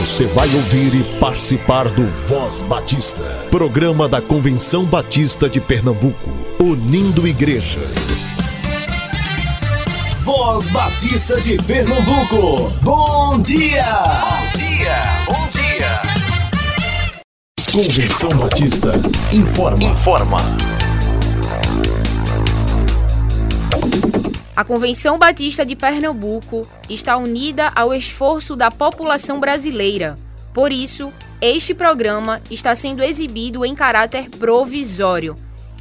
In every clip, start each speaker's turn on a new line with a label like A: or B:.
A: Você vai ouvir e participar do Voz Batista, programa da Convenção Batista de Pernambuco, unindo igreja.
B: Voz Batista de Pernambuco, bom dia!
C: Bom dia, bom dia!
A: Convenção Batista informa.
C: Informa.
D: A Convenção Batista de Pernambuco está unida ao esforço da população brasileira. Por isso, este programa está sendo exibido em caráter provisório.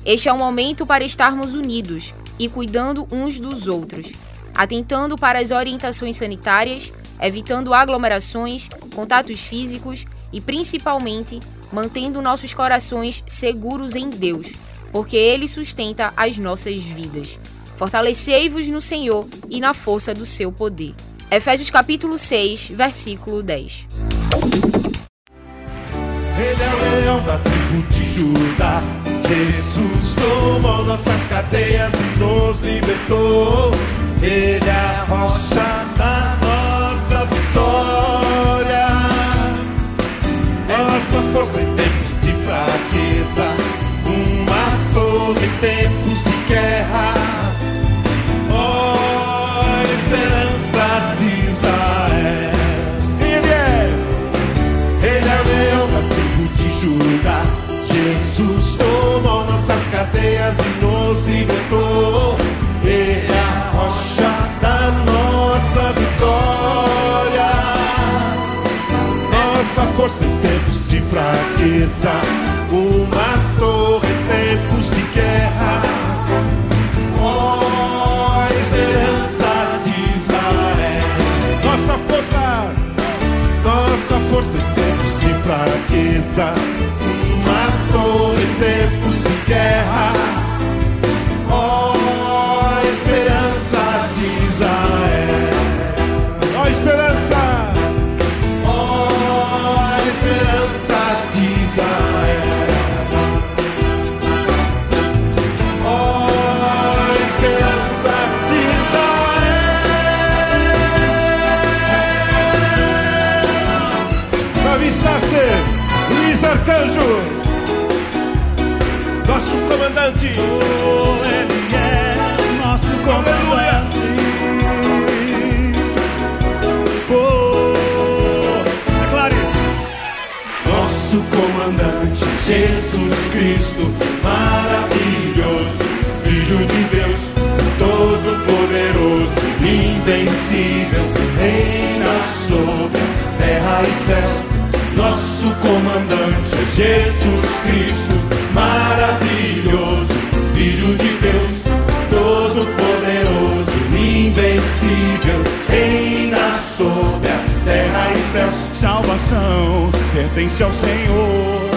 D: Este é o momento para estarmos unidos e cuidando uns dos outros, atentando para as orientações sanitárias, evitando aglomerações, contatos físicos e, principalmente, mantendo nossos corações seguros em Deus, porque Ele sustenta as nossas vidas. Fortalecei-vos no Senhor e na força do seu poder. Efésios capítulo 6, versículo 10.
E: Ele é o leão da tribo de Judá. Jesus tomou nossas cadeias e nos libertou. Ele é a rocha da nossa vitória. Nossa força em tempos de fraqueza. Uma torre em tempos de guerra. Cadeias e nos libertou. Ele é a rocha da nossa vitória. Nossa força em tempos de fraqueza. Uma torre em tempos de guerra. Oh, esperança de. Nossa força nossa força em tempos de fraqueza, Jesus Cristo, maravilhoso, Filho de Deus, todo-poderoso, invencível, reina sobre terra e céus. Nosso comandante é Jesus Cristo, maravilhoso, Filho de Deus, todo-poderoso, invencível, reina sobre a terra e céus. Salvação pertence ao Senhor,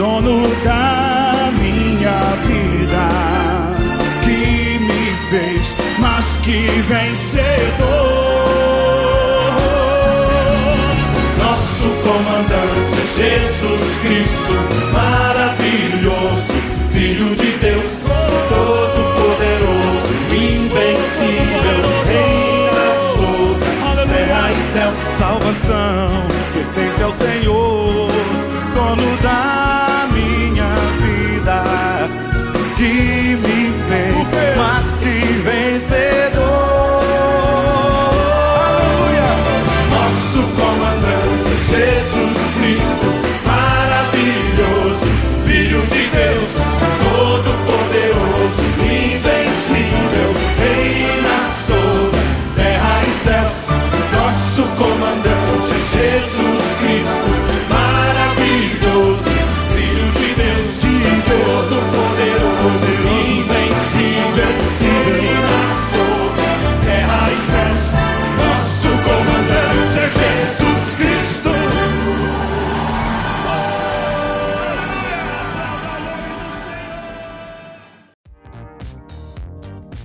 E: dono da minha vida, que me fez mais que vencedor. Nosso comandante é Jesus Cristo, maravilhoso, Filho de Deus, todo-poderoso, invencível, reina sobre terra e céus. Salvação pertence ao Senhor,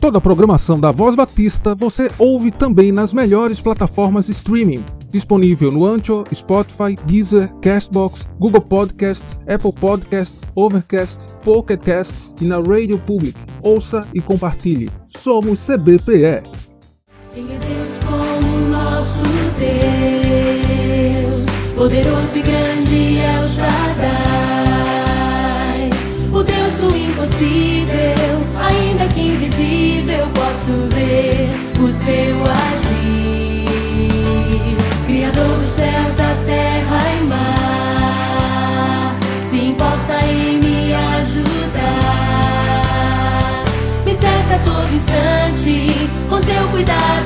F: Toda a programação da Voz Batista você ouve também nas melhores plataformas de streaming. Disponível no Anchor, Spotify, Deezer, Castbox, Google Podcast, Apple Podcast, Overcast, Pocket Cast e na Rádio Public. Ouça e compartilhe. Somos CBPE.
G: Quem é Deus como nosso Deus? Poderoso e grande é o Shaddai, seu agir. Criador dos céus, da terra e mar, se importa em me ajudar. Me cerca a todo instante com seu cuidado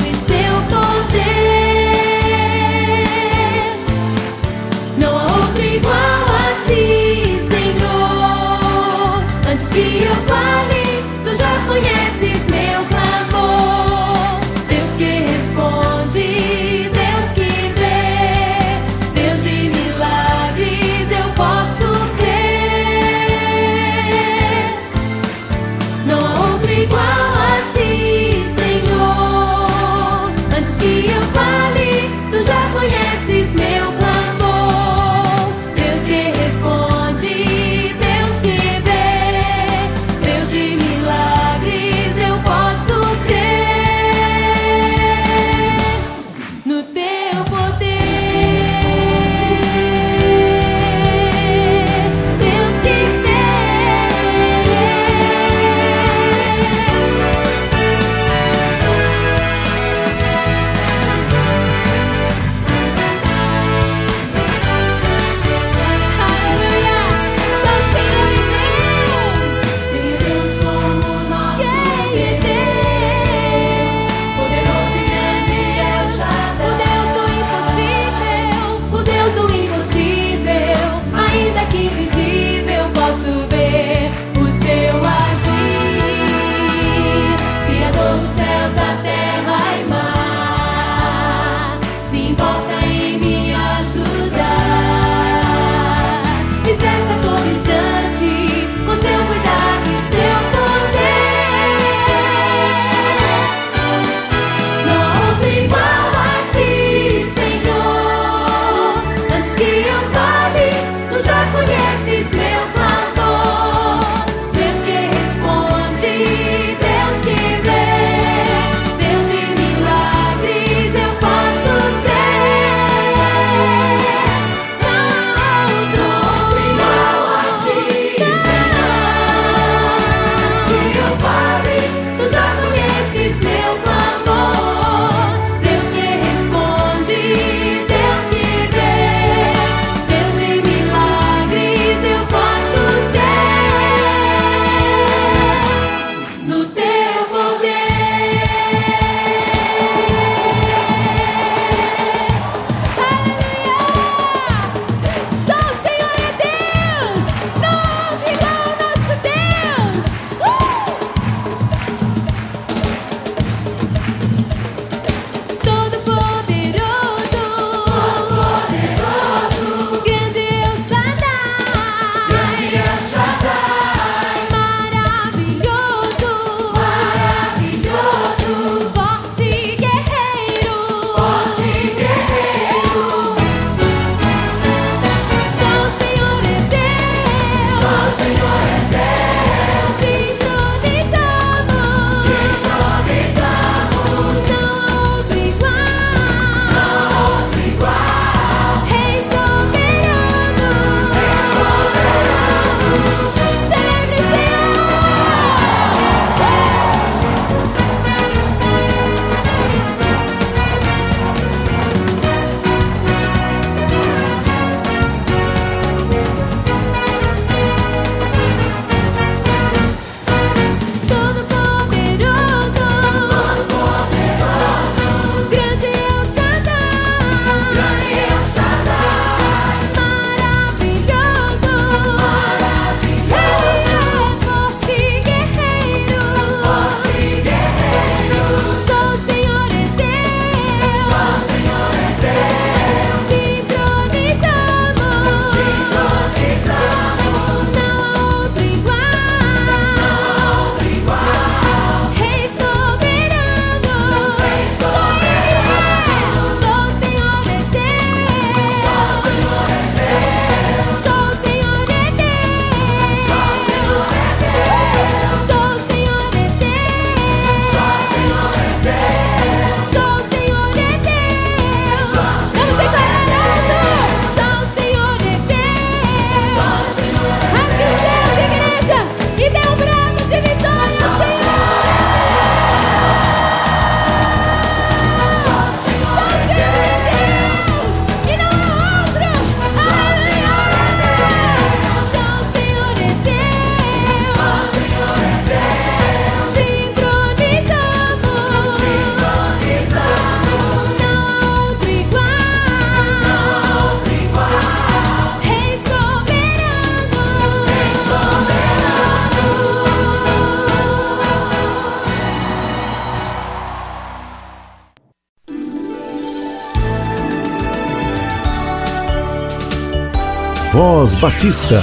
A: Voz Batista.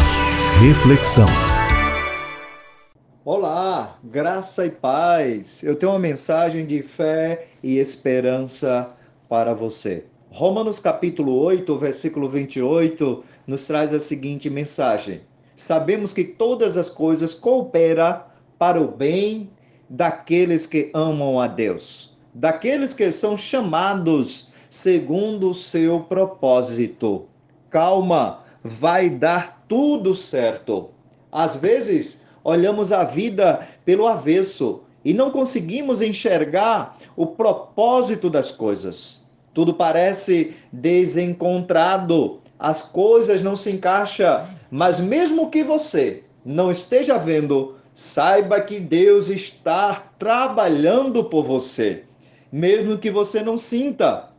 A: Reflexão.
H: Olá, graça e paz. Eu tenho uma mensagem de fé e esperança para você. Romanos capítulo 8, versículo 28 nos traz a seguinte mensagem: Sabemos que todas as coisas cooperam para o bem daqueles que amam a Deus, daqueles que são chamados segundo o seu propósito. Calma, vai dar tudo certo. Às vezes, olhamos a vida pelo avesso e não conseguimos enxergar o propósito das coisas. Tudo parece desencontrado, as coisas não se encaixam, mas mesmo que você não esteja vendo, saiba que Deus está trabalhando por você. Mesmo que você não sinta,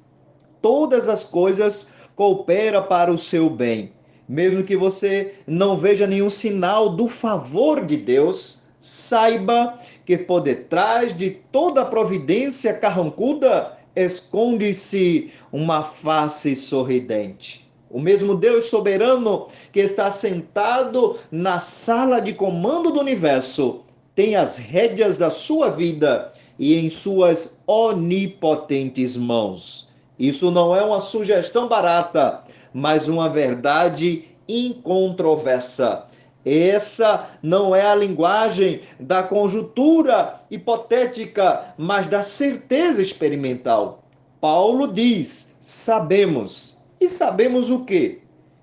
H: todas as coisas cooperam para o seu bem mesmo que você não veja nenhum sinal do favor de Deus, saiba que por detrás de toda providência carrancuda esconde-se uma face sorridente. O mesmo Deus soberano que está sentado na sala de comando do universo tem as rédeas da sua vida e em suas onipotentes mãos. Isso não é uma sugestão barata, mas uma verdade incontroversa. Essa não é a linguagem da conjuntura hipotética, mas da certeza experimental. Paulo diz: sabemos. E sabemos o quê?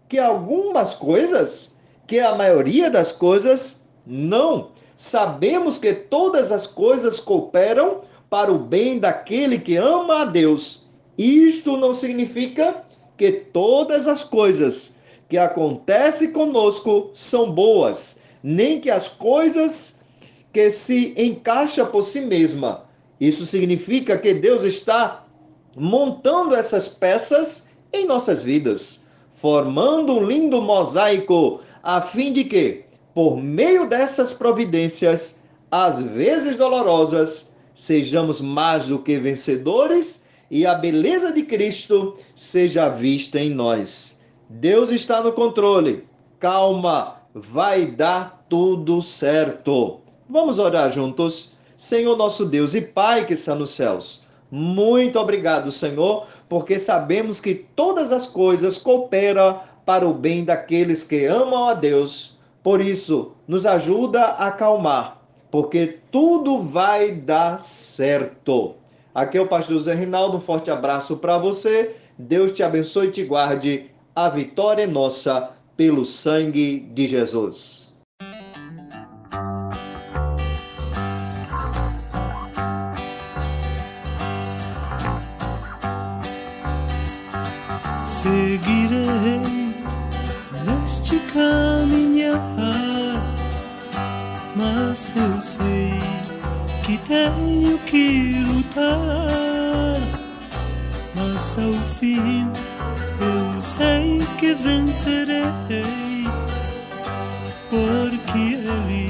H: Que algumas coisas, que a maioria das coisas, não. Sabemos que todas as coisas cooperam para o bem daquele que ama a Deus. Isto não significa que todas as coisas que acontecem conosco são boas, nem que as coisas que se encaixam por si mesma. Isso significa que Deus está montando essas peças em nossas vidas, formando um lindo mosaico, a fim de que, por meio dessas providências, às vezes dolorosas, sejamos mais do que vencedores e a beleza de Cristo seja vista em nós. Deus está no controle. Calma, vai dar tudo certo. Vamos orar juntos. Senhor nosso Deus e Pai que está nos céus. Muito obrigado, Senhor, porque sabemos que todas as coisas cooperam para o bem daqueles que amam a Deus. Por isso, nos ajuda a acalmar, porque tudo vai dar certo. Aqui é o pastor José Rinaldo, um forte abraço para você. Deus te abençoe e te guarde. A vitória é nossa pelo sangue de Jesus.
I: Seguirei neste caminhar, mas eu sei que tenho que lutar, mas ao fim eu sei que vencerei, porque Ele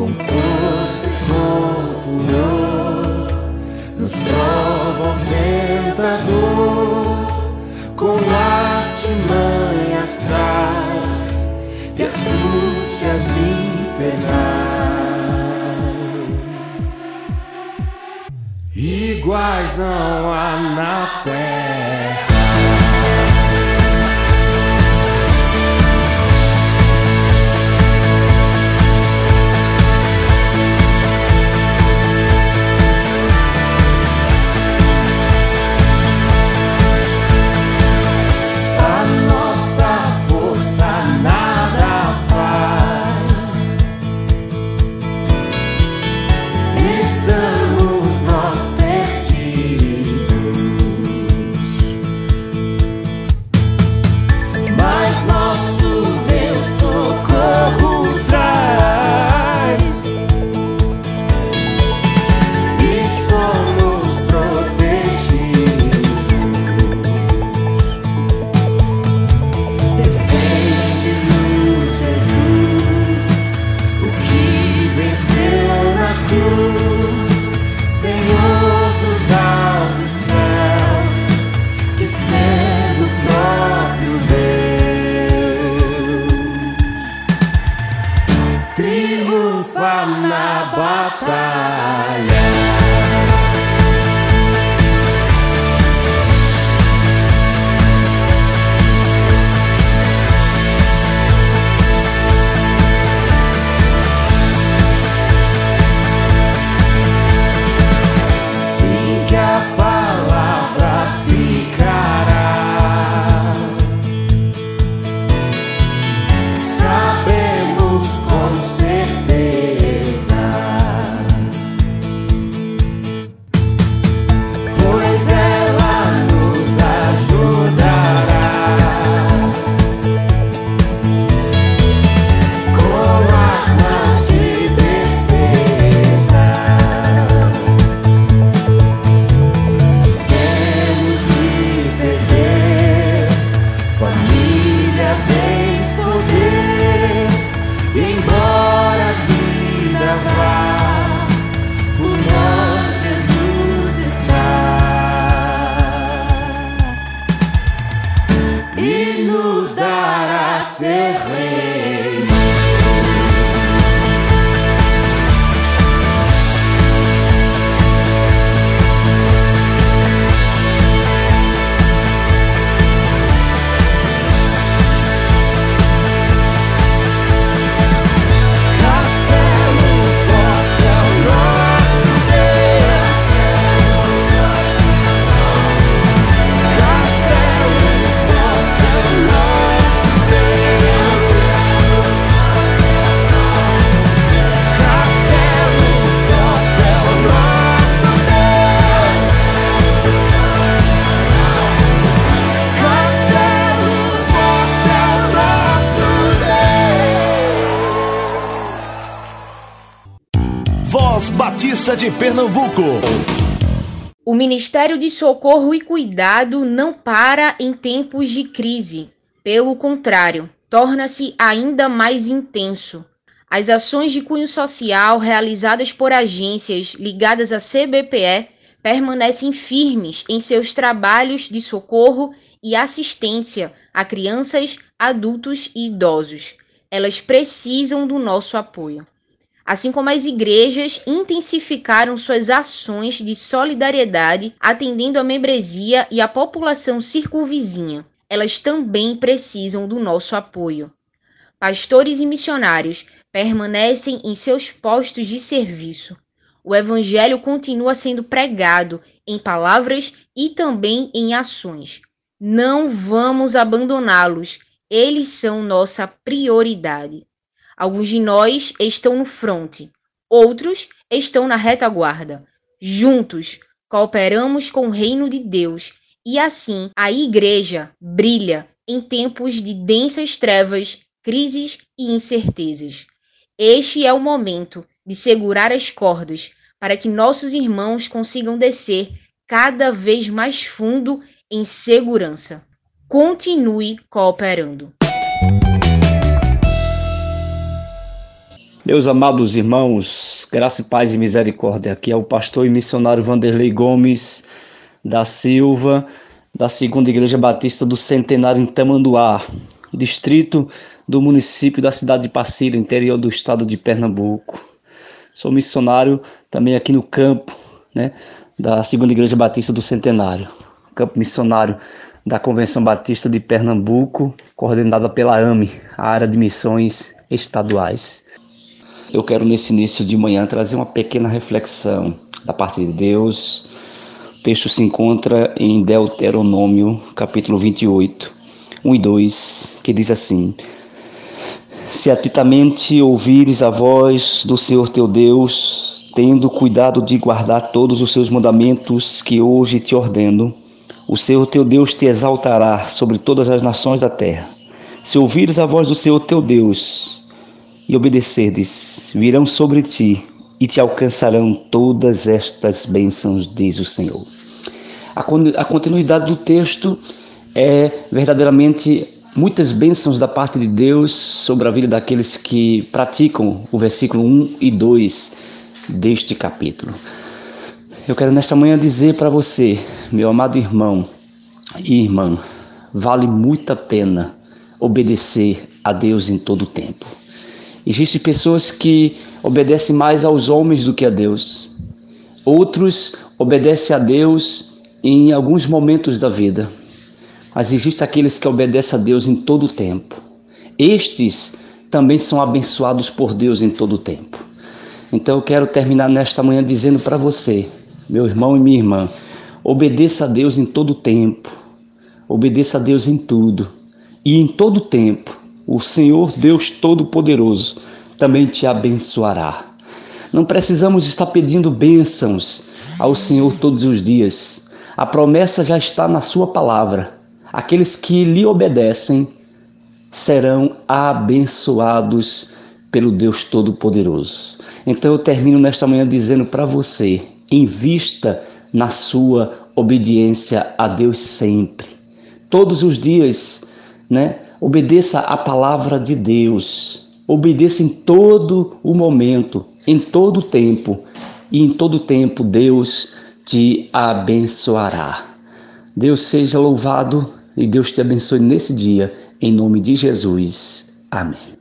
J: com força e com furor, nos prova o tentador, com artimanhas traz e astúcias infernais. Iguais não há na terra.
B: Pernambuco.
D: O Ministério de Socorro e Cuidado não para em tempos de crise. Pelo contrário, torna-se ainda mais intenso. As ações de cunho social realizadas por agências ligadas à CBPE permanecem firmes em seus trabalhos de socorro e assistência a crianças, adultos e idosos. Elas precisam do nosso apoio. Assim como as igrejas intensificaram suas ações de solidariedade atendendo a membresia e a população circunvizinha, elas também precisam do nosso apoio. Pastores e missionários permanecem em seus postos de serviço. O evangelho continua sendo pregado em palavras e também em ações. Não vamos abandoná-los, eles são nossa prioridade. Alguns de nós estão no fronte, outros estão na retaguarda. Juntos, cooperamos com o reino de Deus e assim a igreja brilha em tempos de densas trevas, crises e incertezas. Este é o momento de segurar as cordas para que nossos irmãos consigam descer cada vez mais fundo em segurança. Continue cooperando.
K: Meus amados irmãos, graça e paz e misericórdia. Aqui é o pastor e missionário Vanderlei Gomes da Silva, da Segunda Igreja Batista do Centenário em Tamanduá, distrito do município da cidade de Passira, interior do estado de Pernambuco. Sou missionário também aqui no campo, né, da Segunda Igreja Batista do Centenário, campo missionário da Convenção Batista de Pernambuco, coordenada pela AME, a área de missões estaduais. Eu quero nesse início de manhã trazer uma pequena reflexão da parte de Deus. O texto se encontra em Deuteronômio, capítulo 28, 1 e 2, que diz assim: Se atentamente ouvires a voz do Senhor teu Deus, tendo cuidado de guardar todos os seus mandamentos que hoje te ordeno, o Senhor teu Deus te exaltará sobre todas as nações da terra. Se ouvires a voz do Senhor teu Deus e obedecerdes, virão sobre ti e te alcançarão todas estas bênçãos, diz o Senhor. A continuidade do texto é verdadeiramente muitas bênçãos da parte de Deus sobre a vida daqueles que praticam o versículo 1 e 2 deste capítulo. Eu quero nesta manhã dizer para você, meu amado irmão e irmã, vale muito a pena obedecer a Deus em todo o tempo. Existem pessoas que obedecem mais aos homens do que a Deus. Outros obedecem a Deus em alguns momentos da vida. Mas existem aqueles que obedecem a Deus em todo o tempo. Estes também são abençoados por Deus em todo o tempo. Então eu quero terminar nesta manhã dizendo para você, meu irmão e minha irmã, obedeça a Deus em todo o tempo. Obedeça a Deus em tudo. E em todo o tempo o Senhor Deus Todo-Poderoso também te abençoará. Não precisamos estar pedindo bênçãos ao Senhor todos os dias. A promessa já está na Sua palavra. Aqueles que lhe obedecem serão abençoados pelo Deus Todo-Poderoso. Então eu termino nesta manhã dizendo para você: invista na sua obediência a Deus sempre. Todos os dias, né? Obedeça a palavra de Deus. Obedeça em todo o momento, em todo o tempo. E em todo o tempo Deus te abençoará. Deus seja louvado e Deus te abençoe nesse dia, em nome de Jesus. Amém.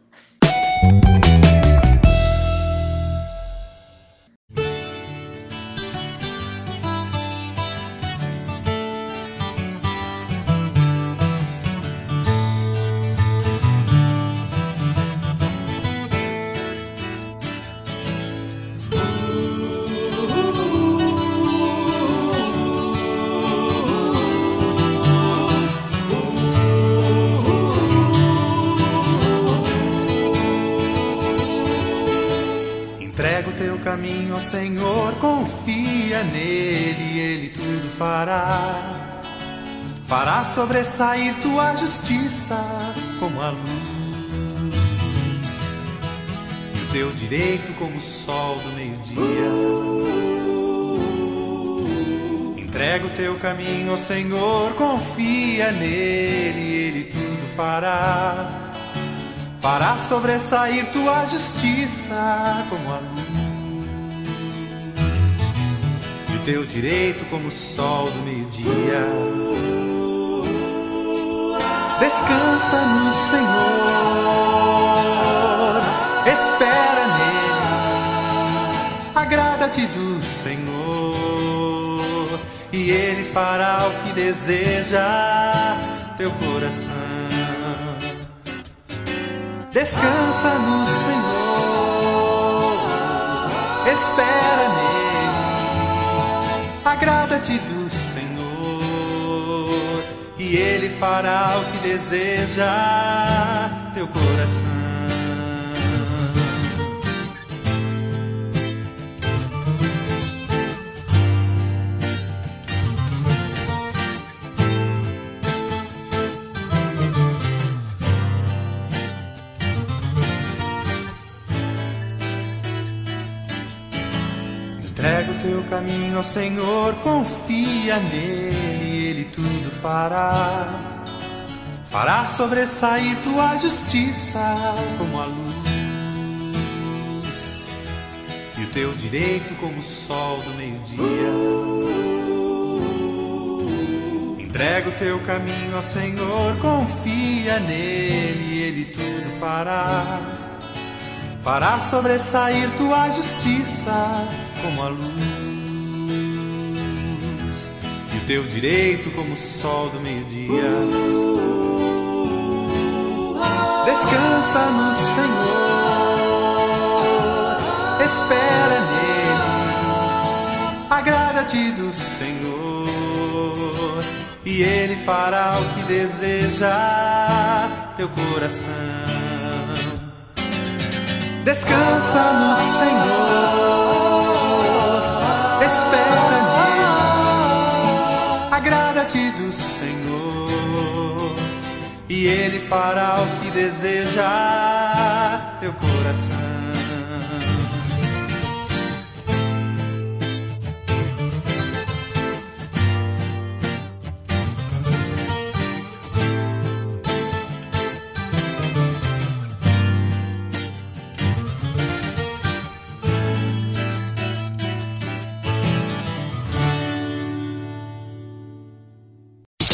L: Sobressair tua justiça como a luz, e o teu direito como o sol do meio-dia. Entrega o teu caminho ao Senhor, confia nele, ele tudo fará. Fará sobressair tua justiça como a luz, e o teu direito como o sol do meio-dia. Descansa no Senhor, espera nele, agrada-te do Senhor, e ele fará o que deseja teu coração. Descansa no Senhor, espera nele, agrada-te do Senhor, e ele fará o que deseja teu coração. Entrega o teu caminho ao Senhor, confia nele, ele tudo fará. Fará sobressair tua justiça como a luz, e o teu direito como o sol do meio-dia. Entrega o teu caminho ao Senhor, confia nele, ele tudo fará. Fará sobressair tua justiça como a luz, e o teu direito como o sol do meio-dia. Descansa no Senhor, espera nele, agrada-te do Senhor, e ele fará o que deseja teu coração. Descansa no Senhor, espera nele, agrada-te do Senhor, e Ele fará o que deseja teu coração.